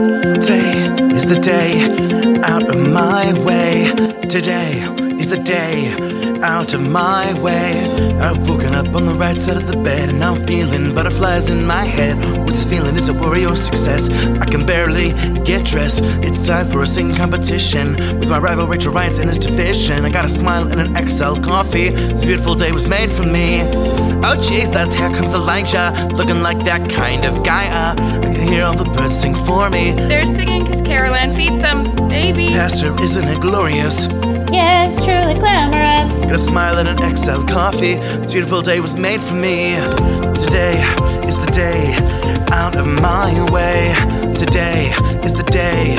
Today is the day out of my way. Today is the day out of my way. I've woken up on the right side of the bed and I'm feeling butterflies in my head. What's this feeling? Is a worry or success? I can barely get dressed. It's time for a singing competition with my rival Rachel Ryans in his division. I got a smile and an XL coffee. This beautiful day was made for me. Oh jeez, that's here comes Elijah, looking like that kind of guy. Uh, hear all the birds sing for me. They're singing because Carol Ann feeds them, baby. Pastor, isn't it glorious? Yes, truly glamorous. Got a smile and an XL coffee. This beautiful day was made for me. Today is the day out of my way. Today is the day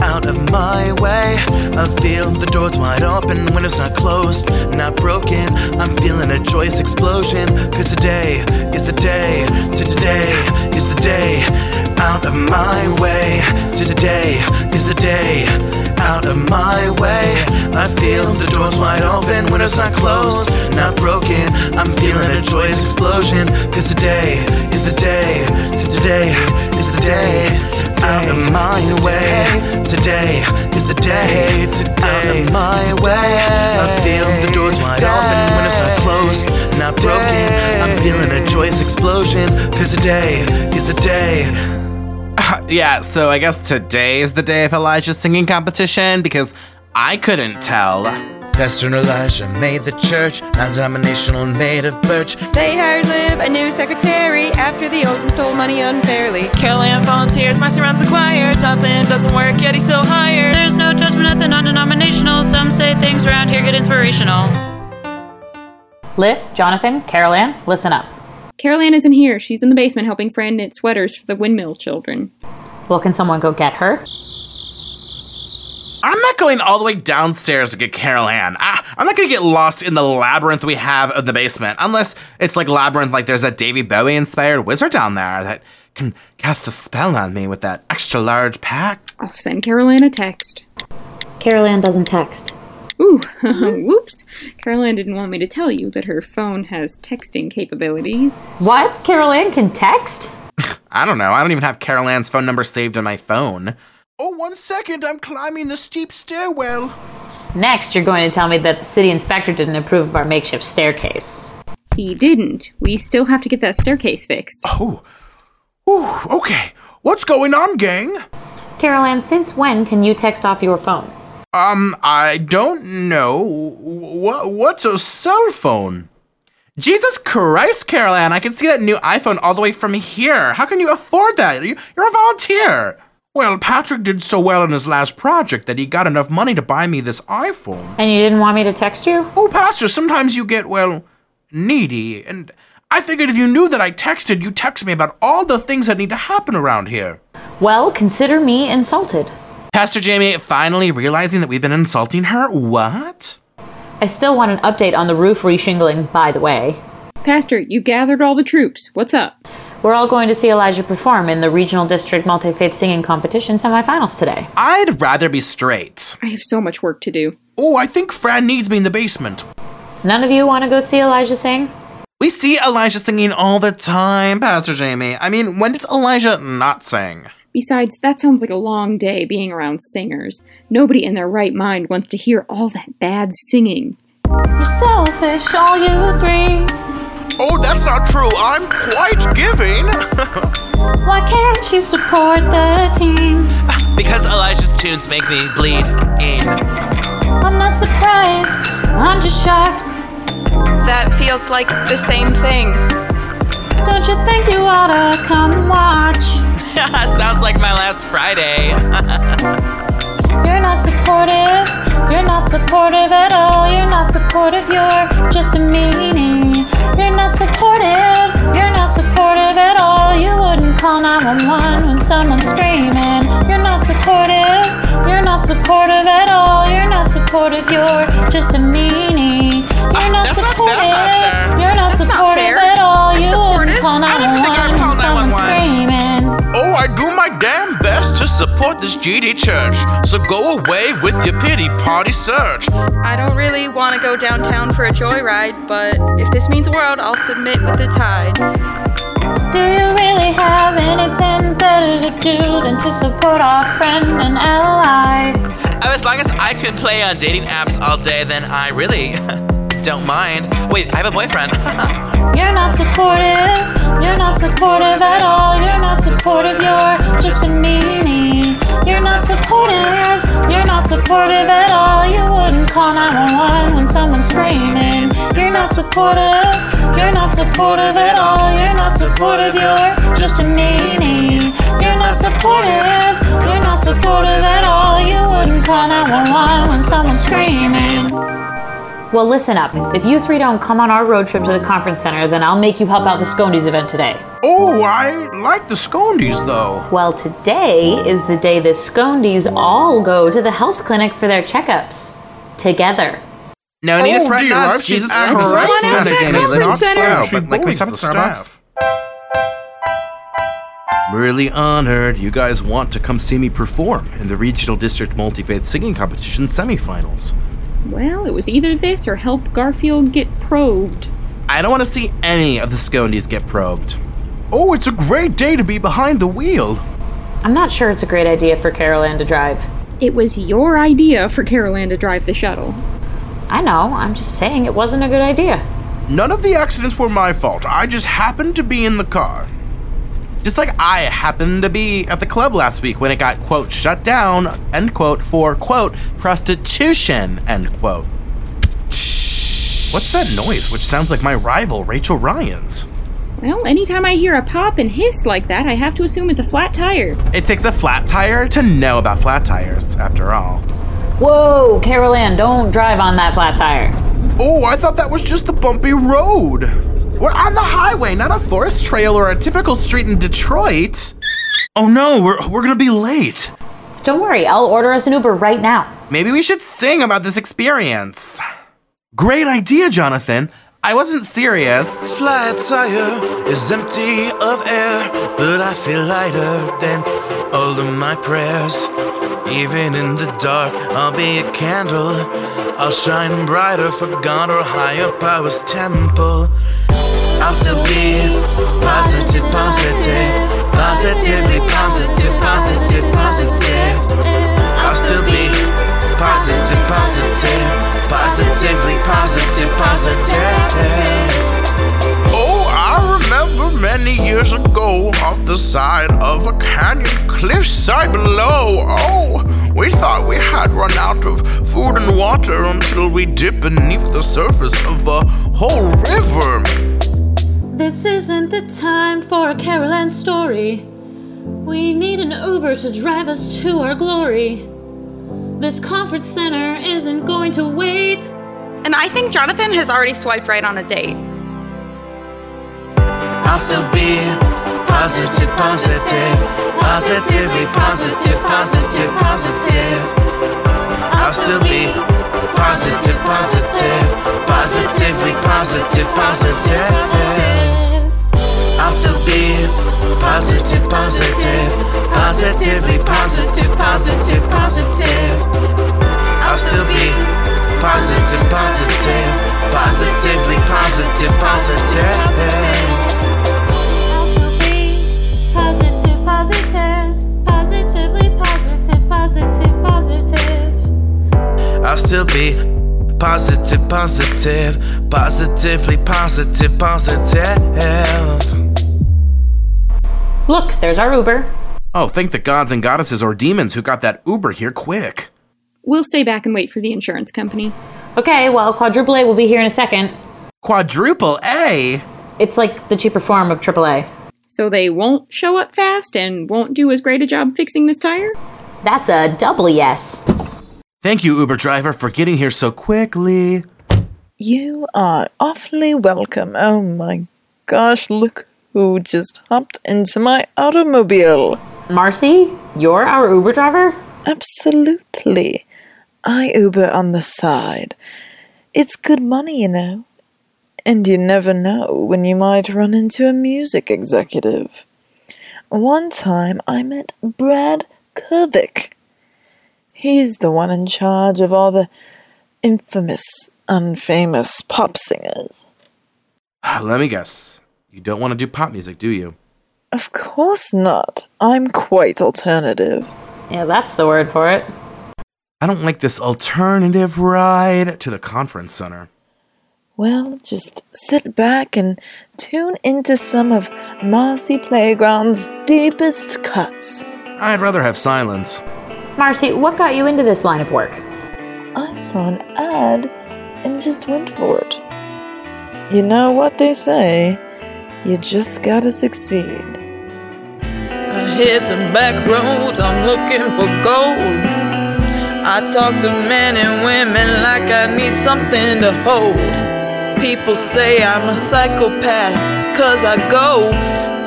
out of my way. I feel the doors wide open, windows not closed, not broken. I'm feeling a joyous explosion. Cause today is the my way. Today is the day out of my way. I feel the doors wide open, windows not closed, not broken. I'm feeling a joyous explosion. Cause today is the day, today is the day, out of my way. Today is the day, out of my way. I feel the doors wide open, windows not closed, not broken. I'm feeling a joyous explosion. Cause today is the day. Yeah, so I guess today is the day of Elijah's singing competition because I couldn't tell. Pastor Elijah made the church non-denominational and made of birch. They hired Liv, a new secretary, after the old one stole money unfairly. Carol Ann volunteers, my surrounds the choir. Jonathan doesn't work, yet he's still hired. There's no judgment at the non denominational. Some say things around here get inspirational. Liv, Jonathan, Carol Ann, listen up. Carol Ann isn't here. She's in the basement helping Fran knit sweaters for the windmill children. Well, can someone go get her? I'm not going all the way downstairs to get Carol Ann. I, I'm not going to get lost in the labyrinth we have in the basement, unless it's like labyrinth, like there's a David Bowie inspired wizard down there that can cast a spell on me with that extra large pack. I'll send Carol Ann a text. Carol Ann doesn't text. Ooh, whoops. Carol Ann didn't want me to tell you that her phone has texting capabilities. What? Carol Ann can text? I don't know. I don't even have Carol Ann's phone number saved in my phone. Oh, one second, I'm climbing the steep stairwell. Next, you're going to tell me that the city inspector didn't approve of our makeshift staircase. He didn't. We still have to get that staircase fixed. Oh, Ooh, okay. What's going on, gang? Carol Ann, since when can you text off your phone? Um, I don't know. What what's a cell phone? Jesus Christ, Carol Ann, I can see that new iPhone all the way from here. How can you afford that? You- You're a volunteer. Well, Patrick did so well in his last project that he got enough money to buy me this iPhone. And you didn't want me to text you? Oh, Pastor, sometimes you get, well, needy. And I figured if you knew that I texted, you'd text me about all the things that need to happen around here. Well, consider me insulted. Pastor Jamie finally realizing that we've been insulting her? What? I still want an update on the roof reshingling, by the way. Pastor, you gathered all the troops. What's up? We're all going to see Elijah perform in the Regional District Multi Faith Singing Competition semifinals today. I'd rather be straight. I have so much work to do. Oh, I think Fran needs me in the basement. None of you want to go see Elijah sing? We see Elijah singing all the time, Pastor Jamie. I mean, when does Elijah not sing? Besides, that sounds like a long day being around singers. Nobody in their right mind wants to hear all that bad singing. You're selfish, all you three. Oh, that's not true. I'm quite giving. Why can't you support the team? Because Elijah's tunes make me bleed in. I'm not surprised, I'm just shocked. That feels like the same thing. Don't you think you ought to come watch? Sounds like my last Friday. You're not supportive, you're not supportive at all. You're not supportive, you're just a meanie. You're not supportive, you're not supportive at all. You wouldn't call 911 when someone's screaming. You're not supportive, you're not supportive at all. You're not supportive, you're just a meanie. You're not that's supportive, Pastor. you're not That's supportive fair. at all. I'm You supportive. wouldn't call I don't think I'd 911 when someone's screaming. I do my damn best to support this GD church. So go away with your pity party search. I don't really want to go downtown for a joyride, but if this means the world, I'll submit with the tides. Do you really have anything better to do than to support our friend and ally? Oh, as long as I can play on dating apps all day, then I really don't mind. Wait, I have a boyfriend. You're not supportive. You're not supportive at all. Supportive at all. You wouldn't call 911 when someone's screaming. You're not supportive. You're not supportive at all. You're not supportive. You're just a meanie. You're not supportive. You're not supportive at all. You wouldn't call 911 when someone's screaming. Well, listen up. If you three don't come on our road trip to the conference center, then I'll make you help out the Scondies event today. Oh, I like the Scondies though. Well, today is the day the Scondies all go to the health clinic for their checkups. Together. No need to Oh, threaten dear, us. I've seen Jesus actors Christ. on out to that Jamie, conference not center. so, but like we stop at Starbucks. Really honored you guys want to come see me perform in the Regional District Multi Faith Singing Competition semifinals. Well, it was either this or help Garfield get probed. I don't want to see any of the Scondies get probed. Oh, it's a great day to be behind the wheel. I'm not sure it's a great idea for Carol Ann to drive. It was your idea for Carol Ann to drive the shuttle. I know, I'm just saying it wasn't a good idea. None of the accidents were my fault. I just happened to be in the car. Just like I happened to be at the club last week when it got, quote, shut down, end quote, for, quote, prostitution, end quote. What's that noise, which sounds like my rival, Rachel Ryans? Well, anytime I hear a pop and hiss like that, I have to assume it's a flat tire. It takes a flat tire to know about flat tires, after all. Whoa, Carol Ann, don't drive on that flat tire. Oh, I thought that was just the bumpy road. We're on the highway, not a forest trail or a typical street in Detroit. Oh no, we're, we're gonna be late. Don't worry, I'll order us an Uber right now. Maybe we should sing about this experience. Great idea, Jonathan. I wasn't serious. Flat tire is empty of air, but I feel lighter than all of my prayers. Even in the dark, I'll be a candle. I'll shine brighter for God or higher powers temple. I'll still be positive, positive, positively positive, positive, positive. I'll still be positive, positive, positively positive, positive. Oh, I remember many years ago off the side of a canyon cliffside below. Oh, we thought we had run out of food and water until we dipped beneath the surface of a whole river. This isn't the time for a Carol Ann story. We need an Uber to drive us to our glory. This conference center isn't going to wait. And I think Jonathan has already swiped right on a date. I'll still be positive, positive, positively positive, positive, positive. I'll still be positive, positive, positively positive, positive. Positive, positive. I'll still be positive, positive, positively positive, positive, positive. I'll still be positive, positive, positively positive, positive. Look, there's our Uber. Oh, thank the gods and goddesses or demons who got that Uber here quick. We'll stay back and wait for the insurance company. Okay, well, Quadruple A will be here in a second. Quadruple A? It's like the cheaper form of AAA. So they won't show up fast and won't do as great a job fixing this tire? That's a double yes. Thank you, Uber driver, for getting here so quickly. You are awfully welcome. Oh my gosh, look who just hopped into my automobile. Marcy, you're our Uber driver? Absolutely. I Uber on the side. It's good money, you know. And you never know when you might run into a music executive. One time I met Brad Kurvik. He's the one in charge of all the infamous, unfamous pop singers. Let me guess. You don't want to do pop music, do you? Of course not. I'm quite alternative. Yeah, that's the word for it. I don't like this alternative ride to the conference center. Well, just sit back and tune into some of Marcy Playground's deepest cuts. I'd rather have silence. Marcy, what got you into this line of work? I saw an ad and just went for it. You know what they say, you just gotta succeed. I hit the back roads, I'm looking for gold. I talk to men and women like I need something to hold. People say I'm a psychopath, cause I go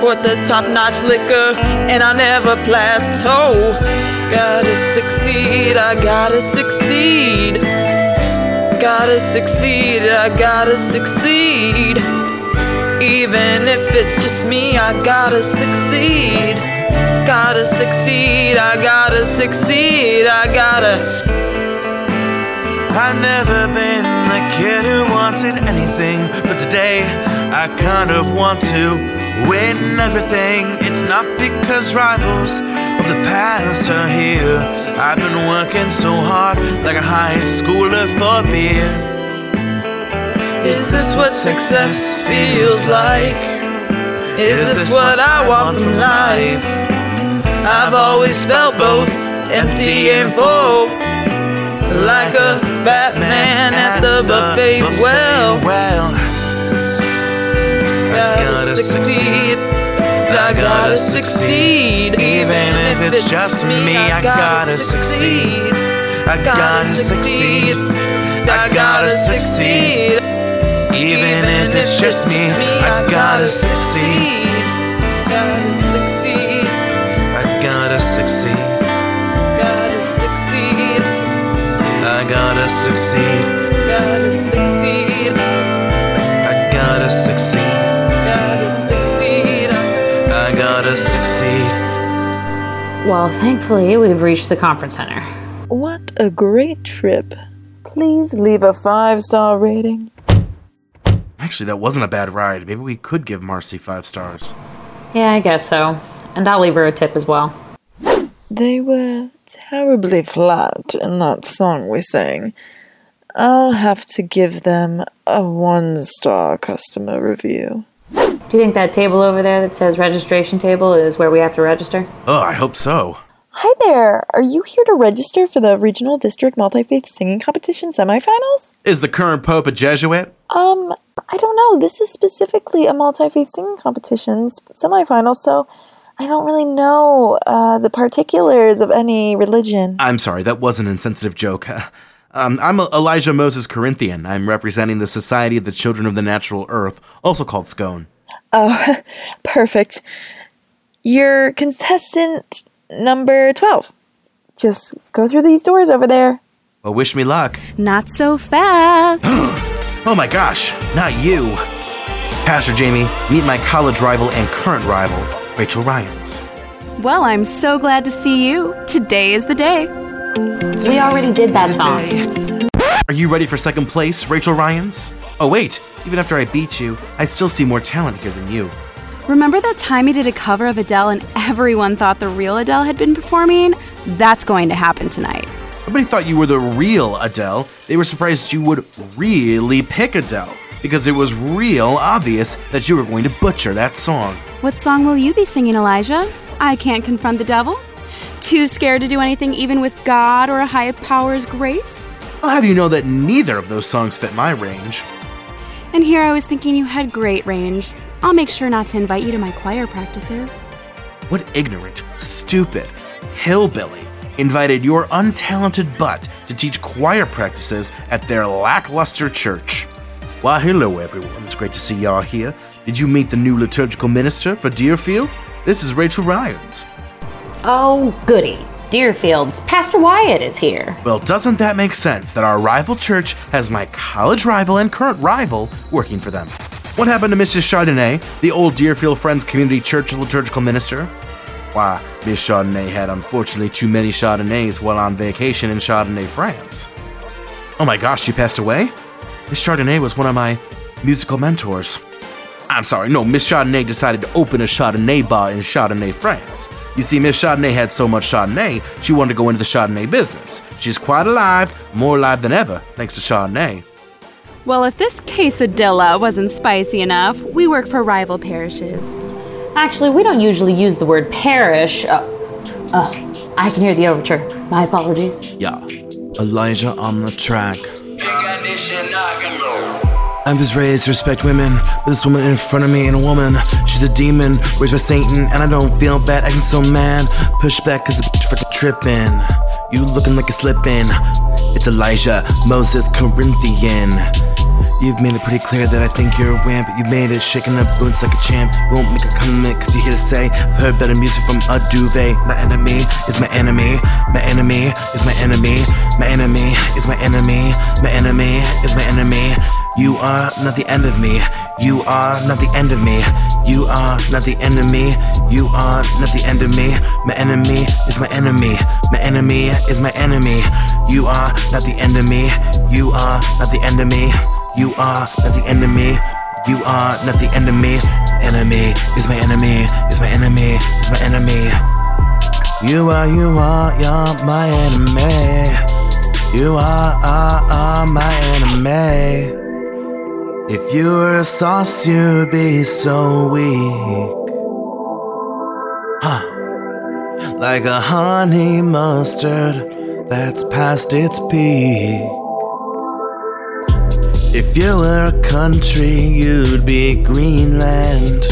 for the top notch liquor and I never plateau. Gotta succeed, I gotta succeed. Gotta succeed, I gotta succeed. Even if it's just me, I gotta succeed. Gotta succeed, I gotta succeed, I gotta. I've never been the kid who wanted anything, but today I kind of want to win everything. It's not because rivals of the past are here. I've been working so hard like a high schooler for beer. Is this what success feels like? Is this what I want from life? I've always felt both empty and full. Like a Batman at the buffet well. well. Gotta succeed. I gotta succeed. Even if it's just me, I gotta succeed. I gotta succeed. I gotta succeed. Even if it's just me, I gotta succeed. Gotta succeed. Gotta succeed. I gotta succeed. Gotta succeed. I gotta succeed. Well, thankfully, we've reached the conference center. What a great trip. Please leave a five star rating. Actually, that wasn't a bad ride. Maybe we could give Marcy five stars. Yeah, I guess so. And I'll leave her a tip as well. They were terribly flat in that song we sang. I'll have to give them a one star customer review. Do you think that table over there that says registration table is where we have to register? Oh, I hope so. Hi there! Are you here to register for the Regional District Multi Faith Singing Competition semifinals? Is the current Pope a Jesuit? Um, I don't know. This is specifically a multi faith singing competition s- semifinal, so I don't really know uh, the particulars of any religion. I'm sorry, that was an insensitive joke. Um, I'm Elijah Moses Corinthian. I'm representing the Society of the Children of the Natural Earth, also called SCONE. Oh, perfect. You're contestant number 12. Just go through these doors over there. Well, wish me luck. Not so fast. Oh my gosh, not you. Pastor Jamie, meet my college rival and current rival, Rachel Ryans. well, I'm so glad to see you. Today is the day. We already did that song. Are you ready for second place, Rachel Ryans? Oh, wait, even after I beat you, I still see more talent here than you. Remember that time you did a cover of Adele and everyone thought the real Adele had been performing? That's going to happen tonight. Everybody thought you were the real Adele. They were surprised you would really pick Adele because it was real obvious that you were going to butcher that song. What song will you be singing, Elijah? I can't confront the devil. Too scared to do anything even with God or a high power's grace? I'll have you know that neither of those songs fit my range. And here I was thinking you had great range. I'll make sure not to invite you to my choir practices. What ignorant, stupid, hillbilly invited your untalented butt to teach choir practices at their lackluster church? Why, hello everyone. It's great to see y'all here. Did you meet the new liturgical minister for Deerfield? This is Rachel Ryans. Oh, goody. Deerfield's Pastor Wyatt is here. Well, doesn't that make sense that our rival church has my college rival and current rival working for them? What happened to Mrs. Chardonnay, the old Deerfield Friends Community Church liturgical minister? Why, Miss Chardonnay had unfortunately too many Chardonnays while on vacation in Chardonnay, France. Oh my gosh, she passed away? Miss Chardonnay was one of my musical mentors. I'm sorry, no, Miss Chardonnay decided to open a Chardonnay bar in Chardonnay, France. You see, Miss Chardonnay had so much Chardonnay, she wanted to go into the Chardonnay business. She's quite alive, more alive than ever, thanks to Chardonnay. Well, if this quesadilla wasn't spicy enough, we work for rival parishes. Actually, we don't usually use the word parish. Uh, uh, I can hear the overture. My apologies. Yeah. Elijah on the track. I was raised to respect women, but this woman in front of me ain't a woman. She's a demon, raised by Satan, and I don't feel bad, acting so mad. Push back cause the bitch fucking tripping. You looking like a slipping. It's Elijah, Moses, Corinthian. You've made it pretty clear that I think you're a wimp. You made it shaking up boots like a champ. Won't make a comment cause you hear to say I've heard better music from a duvet. My enemy is my enemy. My enemy is my enemy. My enemy is my enemy. My enemy is my enemy. You are not the end of me. You are not the end of me. You are not the end of me. You are not the end of me. My enemy is my enemy. My enemy is my enemy. You are not the end of me. You are not the end of me. You are not the enemy. You are not the enemy. Enemy is my enemy. Is my enemy. Is my enemy. You are, you are, you're my enemy. You are, are, are my enemy. If you were a sauce, you'd be so weak. Huh. Like a honey mustard that's past its peak. If you were a country, you'd be Greenland.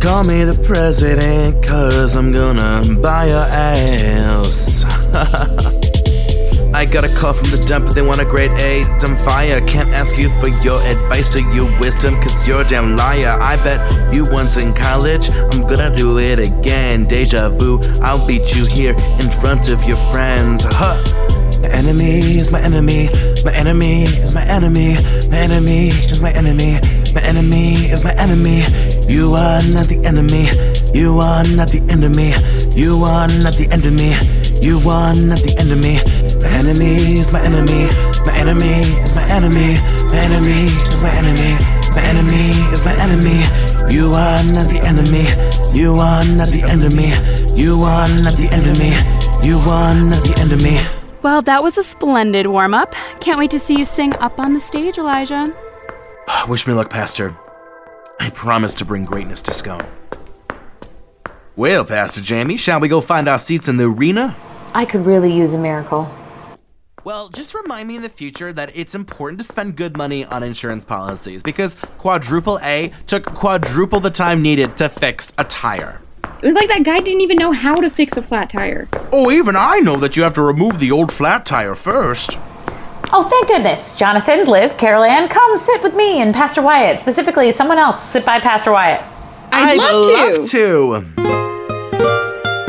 Call me the president, cause I'm gonna buy your ass. I got a call from the dump, they want a grade A. Dumb fire. Can't ask you for your advice or your wisdom, cause you're a damn liar. I bet you once in college, I'm gonna do it again. Deja vu, I'll beat you here in front of your friends. Huh. My enemy is my enemy. My enemy is my enemy. My enemy is my enemy. My enemy is my enemy. You are not the enemy. You are not the me. You are not the me. You are not the me. My enemy is my enemy. My enemy is my enemy. My enemy is my enemy. My enemy is my enemy. You are not the enemy. You are not the me. You are not the me. You are not the me. Well, that was a splendid warm up. Can't wait to see you sing up on the stage, Elijah. Wish me luck, Pastor. I promise to bring greatness to Scone. Well, Pastor Jamie, shall we go find our seats in the arena? I could really use a miracle. Well, just remind me in the future that it's important to spend good money on insurance policies because Quadruple A took quadruple the time needed to fix a tire. It was like that guy didn't even know how to fix a flat tire. Oh, even I know that you have to remove the old flat tire first. Oh, thank goodness. Jonathan, Liv, Carol Ann, come sit with me and Pastor Wyatt. Specifically, someone else sit by Pastor Wyatt. I'd, love, to. to.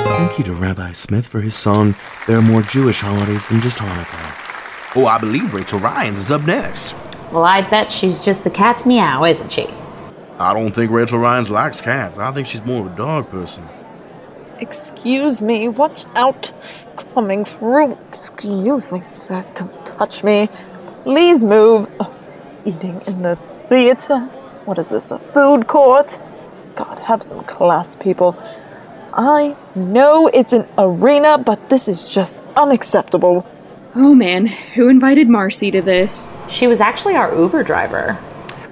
Thank you to Rabbi Smith for his song, There Are More Jewish Holidays Than Just Hanukkah. Oh, I believe Rachel Ryans is up next. Well, I bet she's just the cat's meow, isn't she? I don't think Rachel Ryans likes cats. I think she's more of a dog person. Excuse me, watch out. Coming through. Excuse me, sir. Don't touch me. Please move. Oh, eating in the theater? What is this, a food court? God, have some class, people. I know it's an arena, but this is just unacceptable. Oh man, who invited Marcy to this? She was actually our Uber driver.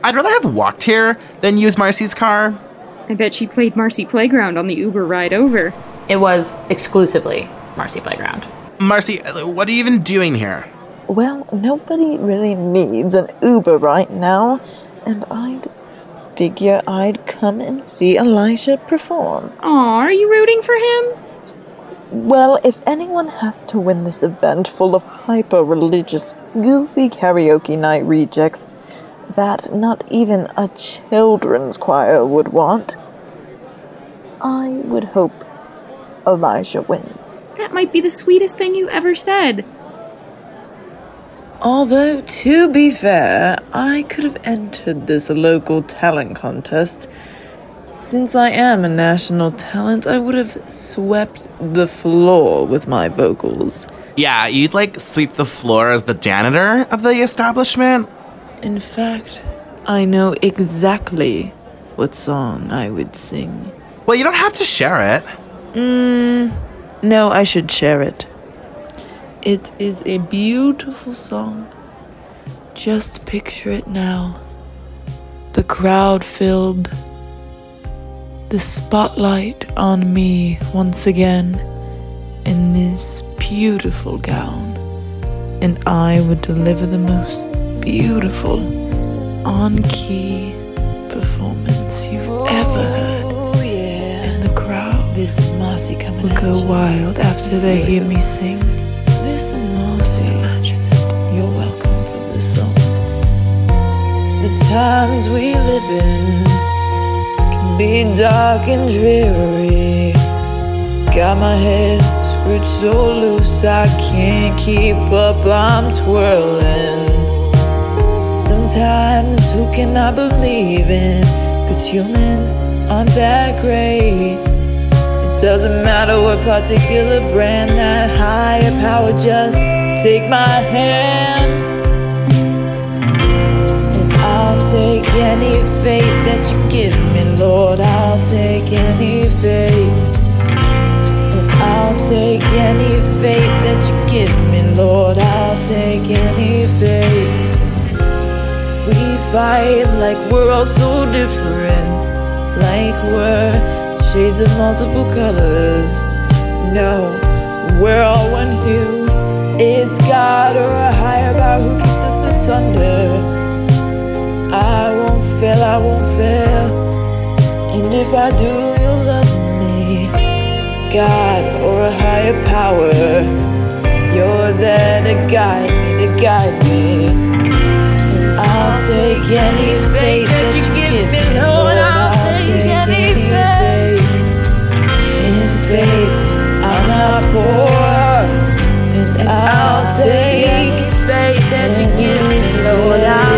I'd rather have walked here than use Marcy's car. I bet she played Marcy Playground on the Uber ride over. It was exclusively Marcy Playground. Marcy, uh, what are you even doing here? Well, nobody really needs an Uber right now, and I'd figure I'd come and see Elijah perform. Aw, are you rooting for him? Well, if anyone has to win this event full of hyper religious, goofy karaoke night rejects that not even a children's choir would want, I would hope Elijah wins. That might be the sweetest thing you ever said. Although, to be fair, I could have entered this local talent contest Since I am a national talent, I would have swept the floor with my vocals. Yeah, you'd like sweep the floor as the janitor of the establishment? In fact, I know exactly what song I would sing. Well, you don't have to share it. Mm, no, I should share it. It is a beautiful song. Just picture it now. The crowd filled. The spotlight on me once again in this beautiful gown. And I would deliver the most beautiful, on key performance you've ever oh, heard. And the crowd This is Marcy coming at go you. wild after they hear me sing. This is Marcy. Imagine You're welcome for this song. The times we live in can be dark and dreary. Got my head screwed so loose I can't keep up, I'm twirling. Sometimes who can I believe in? Cause humans aren't that great. It doesn't matter what particular brand, that higher power just take my hand. And I'll take any faith that you give me, Lord. I'll take any faith. And I'll take any faith that you give me, Lord. I'll take any faith. Fight like we're all so different, like we're shades of multiple colors. No, we're all one hue. It's God or a higher power who keeps us asunder. I won't fail, I won't fail. And if I do, you'll love me. God or a higher power, you're there to guide me, to guide me. Take any faith that you give me, Lord. I'll take any faith. In faith, I'm not poor. And I'll take any faith that you give me, Lord.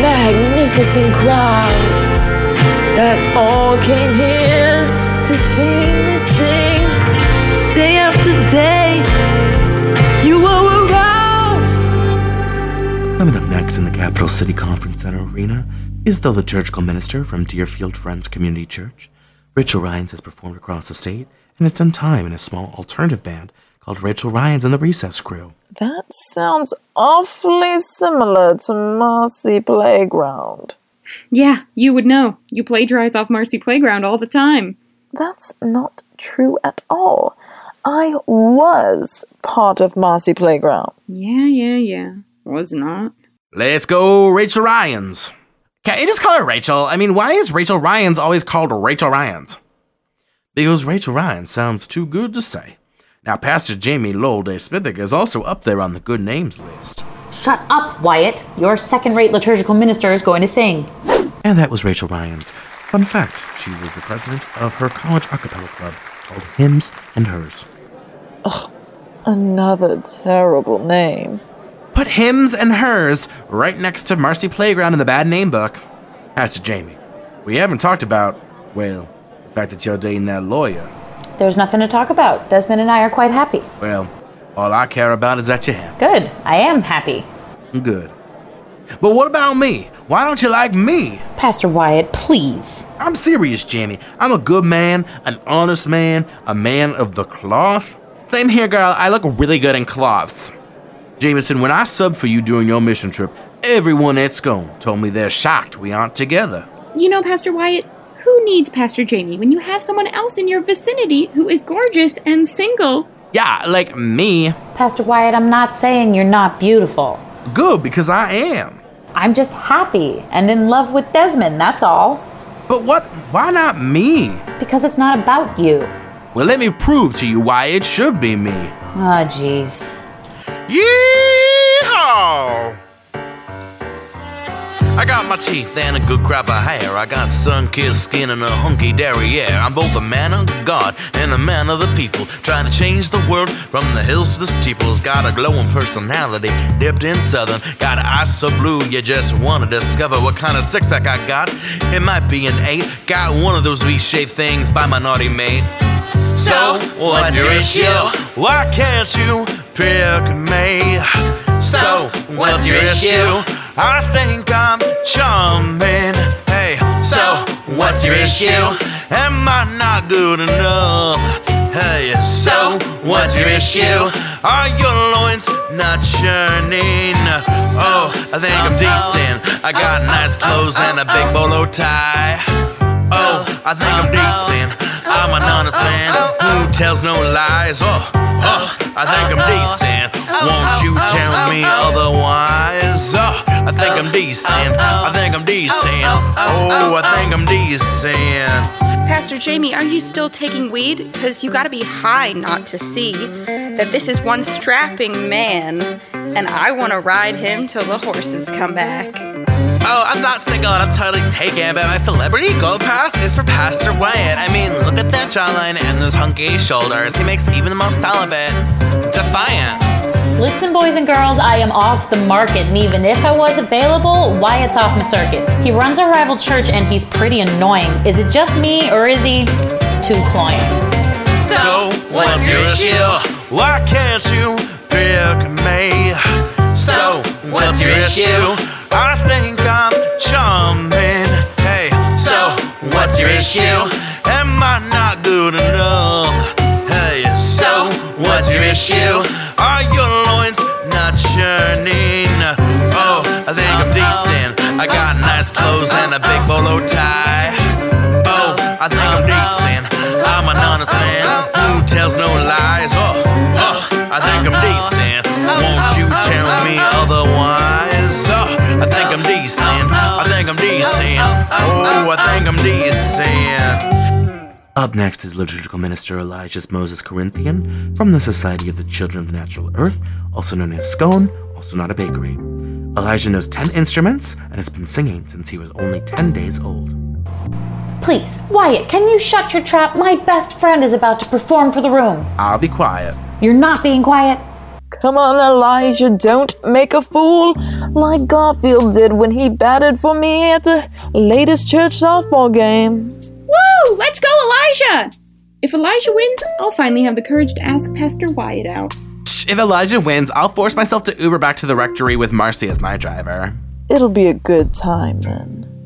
Magnificent crowds that all came here to see me sing day after day. You were around. Coming up next in the Capital City Conference Center Arena is the liturgical minister from Deerfield Friends Community Church. Rachel Ryans has performed across the state and has done time in a small alternative band called Rachel Ryans and the Recess Crew. That sounds awfully similar to Marcy Playground. Yeah, you would know. You plagiarize off Marcy Playground all the time. That's not true at all. I was part of Marcy Playground. Yeah, yeah, yeah. Was not. Let's go, Rachel Ryans. Can't you just call her Rachel? I mean, why is Rachel Ryans always called Rachel Ryans? Because Rachel Ryans sounds too good to say. Now, Pastor Jamie Lowell Day Smithick is also up there on the good names list. Shut up, Wyatt. Your second rate liturgical minister is going to sing. And that was Rachel Ryans. Fun fact she was the president of her college a cappella club called Hymns and Hers. Ugh, another terrible name. Put hymns and hers right next to Marcy Playground in the bad name book. Pastor Jamie, we haven't talked about, well, the fact that you're dating that lawyer. There's nothing to talk about. Desmond and I are quite happy. Well, all I care about is that you're happy. Good. I am happy. Good. But what about me? Why don't you like me? Pastor Wyatt, please. I'm serious, Jamie. I'm a good man, an honest man, a man of the cloth. Same here, girl. I look really good in cloths. Jameson, when I subbed for you during your mission trip, everyone at Scone told me they're shocked we aren't together. You know, Pastor Wyatt, who needs Pastor Jamie when you have someone else in your vicinity who is gorgeous and single? Yeah, like me. Pastor Wyatt, I'm not saying you're not beautiful. Good, because I am. I'm just happy and in love with Desmond, that's all. But what? Why not me? Because it's not about you. Well, let me prove to you why it should be me. Oh, jeez. Yeehaw! I got my teeth and a good crop of hair. I got sun-kissed skin and a hunky derriere. I'm both a man of God and a man of the people, trying to change the world from the hills to the steeples. Got a glowing personality, dipped in southern. Got eyes so blue, you just wanna discover what kind of six-pack I got. It might be an eight. Got one of those V-shaped things by my naughty mate. So, what's your issue? Why can't you pick me? So, what's your issue? I think I'm charming. Hey, so, what's your issue? Am I not good enough? Hey, so, what's your issue? Are your loins not churning? Oh, I think I'm decent. I got nice clothes and a big bolo tie. Oh, I think I'm decent. I'm an honest man who tells no lies. Oh, oh, I think I'm decent. Won't you tell me otherwise? I think I'm decent. I think I'm decent. Oh, I think I'm decent. Pastor Jamie, are you still taking weed? Because you gotta be high not to see that this is one strapping man, and I wanna ride him till the horses come back. Oh, I'm not single and I'm totally taken, but my celebrity gold pass is for Pastor Wyatt. I mean, look at that jawline and those hunky shoulders. He makes even the most celibate defiant. Listen, boys and girls, I am off the market, and even if I was available, Wyatt's off my circuit. He runs a rival church and he's pretty annoying. Is it just me, or is he too cloying? So, what's your issue? Why can't you pick me? So, what's your issue? I think I'm charming. Hey, so, what's your issue? Am I not good enough? Hey, so, what's your issue? Churning? Oh, I think I'm decent. I got nice clothes and a big bolo tie. Oh, I think I'm decent. I'm an honest man who tells no lies. Oh, oh, I think I'm decent. Won't you tell me otherwise? Oh, I think I'm decent. I think I'm decent. Oh, I think I'm decent. Up next is liturgical minister Elijah Moses Corinthian from the Society of the Children of the Natural Earth, also known as Scone, also not a bakery. Elijah knows 10 instruments and has been singing since he was only 10 days old. Please, Wyatt, can you shut your trap? My best friend is about to perform for the room. I'll be quiet. You're not being quiet. Come on, Elijah, don't make a fool like Garfield did when he batted for me at the latest church softball game. Woo! Let's go, Elijah! If Elijah wins, I'll finally have the courage to ask Pastor Wyatt out. If Elijah wins, I'll force myself to Uber back to the rectory with Marcy as my driver. It'll be a good time then.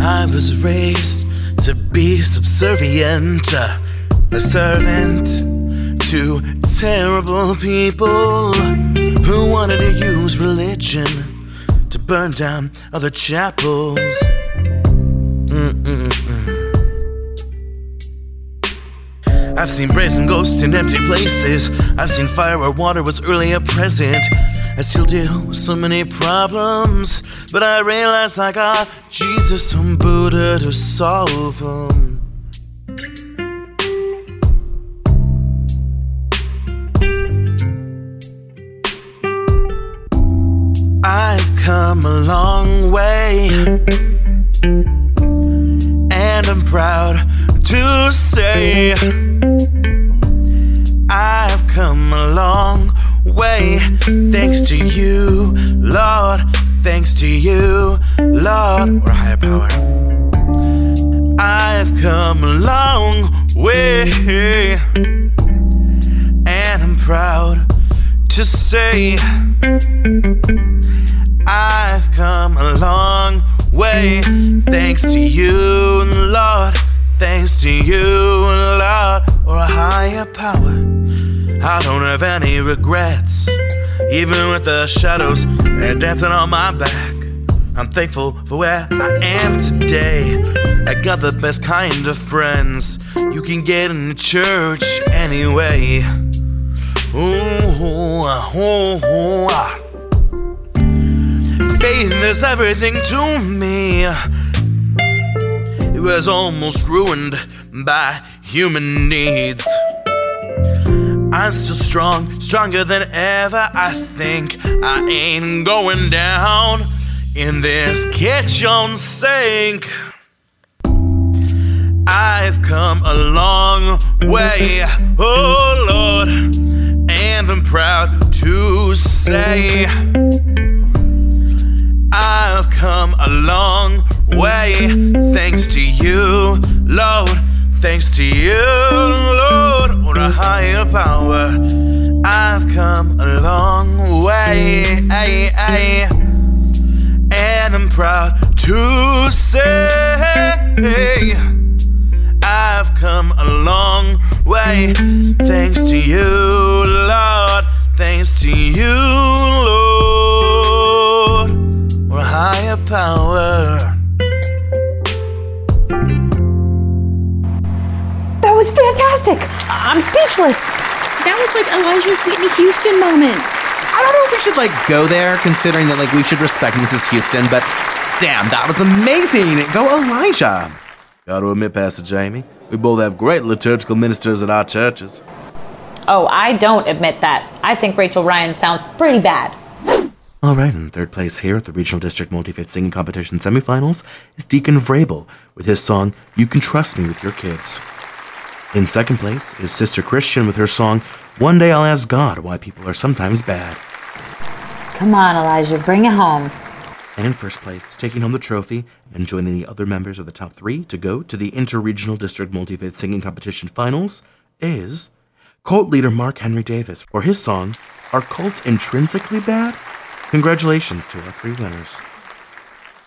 I was raised to be subservient, a servant to terrible people who wanted to use religion to burn down other chapels. Mm-mm-mm. I've seen brazen ghosts in empty places. I've seen fire where water was earlier present. I still deal with so many problems, but I realize I got Jesus and Buddha to solve them. I've come a long way, and I'm proud to say Thanks to you, Lord. Thanks to you, Lord, or a higher power. I've come a long way, and I'm proud to say I've come a long way. Thanks to you, Lord. Thanks to you, Lord, or a higher power. I don't have any regrets, even with the shadows they're dancing on my back. I'm thankful for where I am today. I got the best kind of friends you can get in the church anyway. Ooh, ooh, ooh, ah. Faith is everything to me. It was almost ruined by human needs. I'm still strong, stronger than ever. I think I ain't going down in this kitchen sink. I've come a long way, oh Lord, and I'm proud to say I've come a long way thanks to you, Lord. Thanks to you, Lord, or a higher power. I've come a long way, and I'm proud to say I've come a long way thanks to you, Lord. Thanks to you, Lord, or a higher power. Was fantastic. I'm speechless. That was like Elijah's Whitney Houston moment. I don't know if we should like go there, considering that like we should respect Mrs. Houston, but damn, that was amazing. Go Elijah. Gotta admit, Pastor Jamie, we both have great liturgical ministers at our churches. Oh, I don't admit that. I think Rachel Ryan sounds pretty bad. All right, in third place here at the Regional District Multi-Faith Singing Competition semifinals is Deacon Vrabel with his song "You Can Trust Me with Your Kids." In second place is Sister Christian with her song "One Day I'll Ask God Why People Are Sometimes Bad." Come on, Elijah, bring it home. And in first place, taking home the trophy and joining the other members of the top three to go to the Interregional District Multi-Faith Singing Competition finals is cult leader Mark Henry Davis for his song "Are Cults Intrinsically Bad?" Congratulations to our three winners.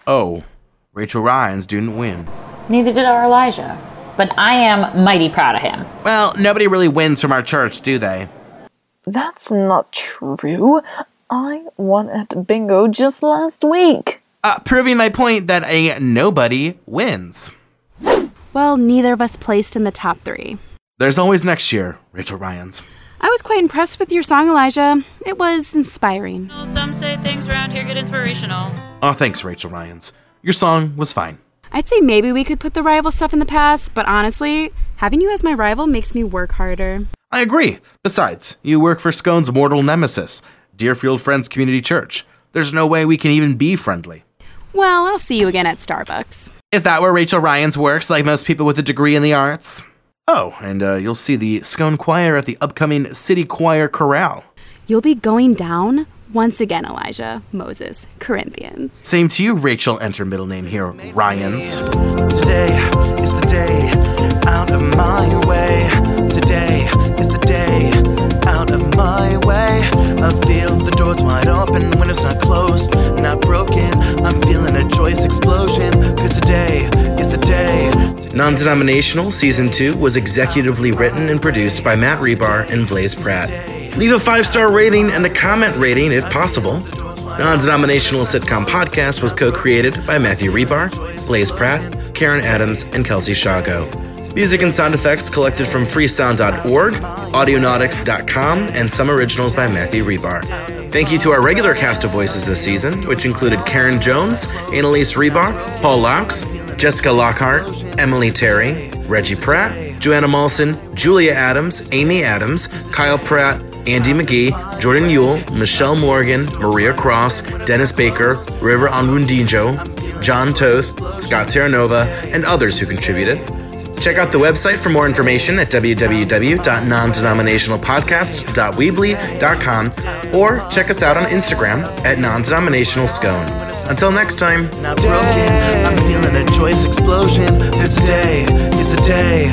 Oh, Rachel Ryans didn't win. Neither did our Elijah. But I am mighty proud of him. Well, nobody really wins from our church, do they? That's not true. I won at bingo just last week. Uh, proving my point that a nobody wins. Well, neither of us placed in the top three. There's always next year, Rachel Ryans. I was quite impressed with your song, Elijah. It was inspiring. Some say things around here get inspirational. Oh, thanks, Rachel Ryans. Your song was fine. I'd say maybe we could put the rival stuff in the past, but honestly, having you as my rival makes me work harder. I agree. Besides, you work for Scone's mortal nemesis, Deerfield Friends Community Church. There's no way we can even be friendly. Well, I'll see you again at Starbucks. Is that where Rachel Ryans works, like most people with a degree in the arts? Oh, and uh, you'll see the Scone Choir at the upcoming City Choir Chorale. You'll be going down once again, Elijah, Moses, Corinthians. Same to you, Rachel. Enter middle name here, Ryans. Today is the day out of my way. Today is the day out of my way. I feel the doors wide open, windows not closed, not broken. I'm feeling a joyous explosion, cause today is the day. Non Denominational Season 2 was executively written and produced by Matt Rebar and Blaze Pratt. Leave a five star rating and a comment rating if possible. Non Denominational Sitcom Podcast was co created by Matthew Rebar, Blaze Pratt, Karen Adams, and Kelsey Shago. Music and sound effects collected from freesound.org, audionautix.com, and some originals by Matthew Rebar. Thank you to our regular cast of voices this season, which included Karen Jones, Annalise Rebar, Paul Laux, Jessica Lockhart, Emily Terry, Reggie Pratt, Joanna Molson, Julia Adams, Amy Adams, Kyle Pratt, Andy McGee, Jordan Yule, Michelle Morgan, Maria Cross, Dennis Baker, River Onwundijo, John Toth, Scott Terranova, and others who contributed. Check out the website for more information at www.nondenominationalpodcast.weebly.com or check us out on Instagram at non-denominational scone. Until next time. Not broken, I'm feeling a joyous explosion. Today is the day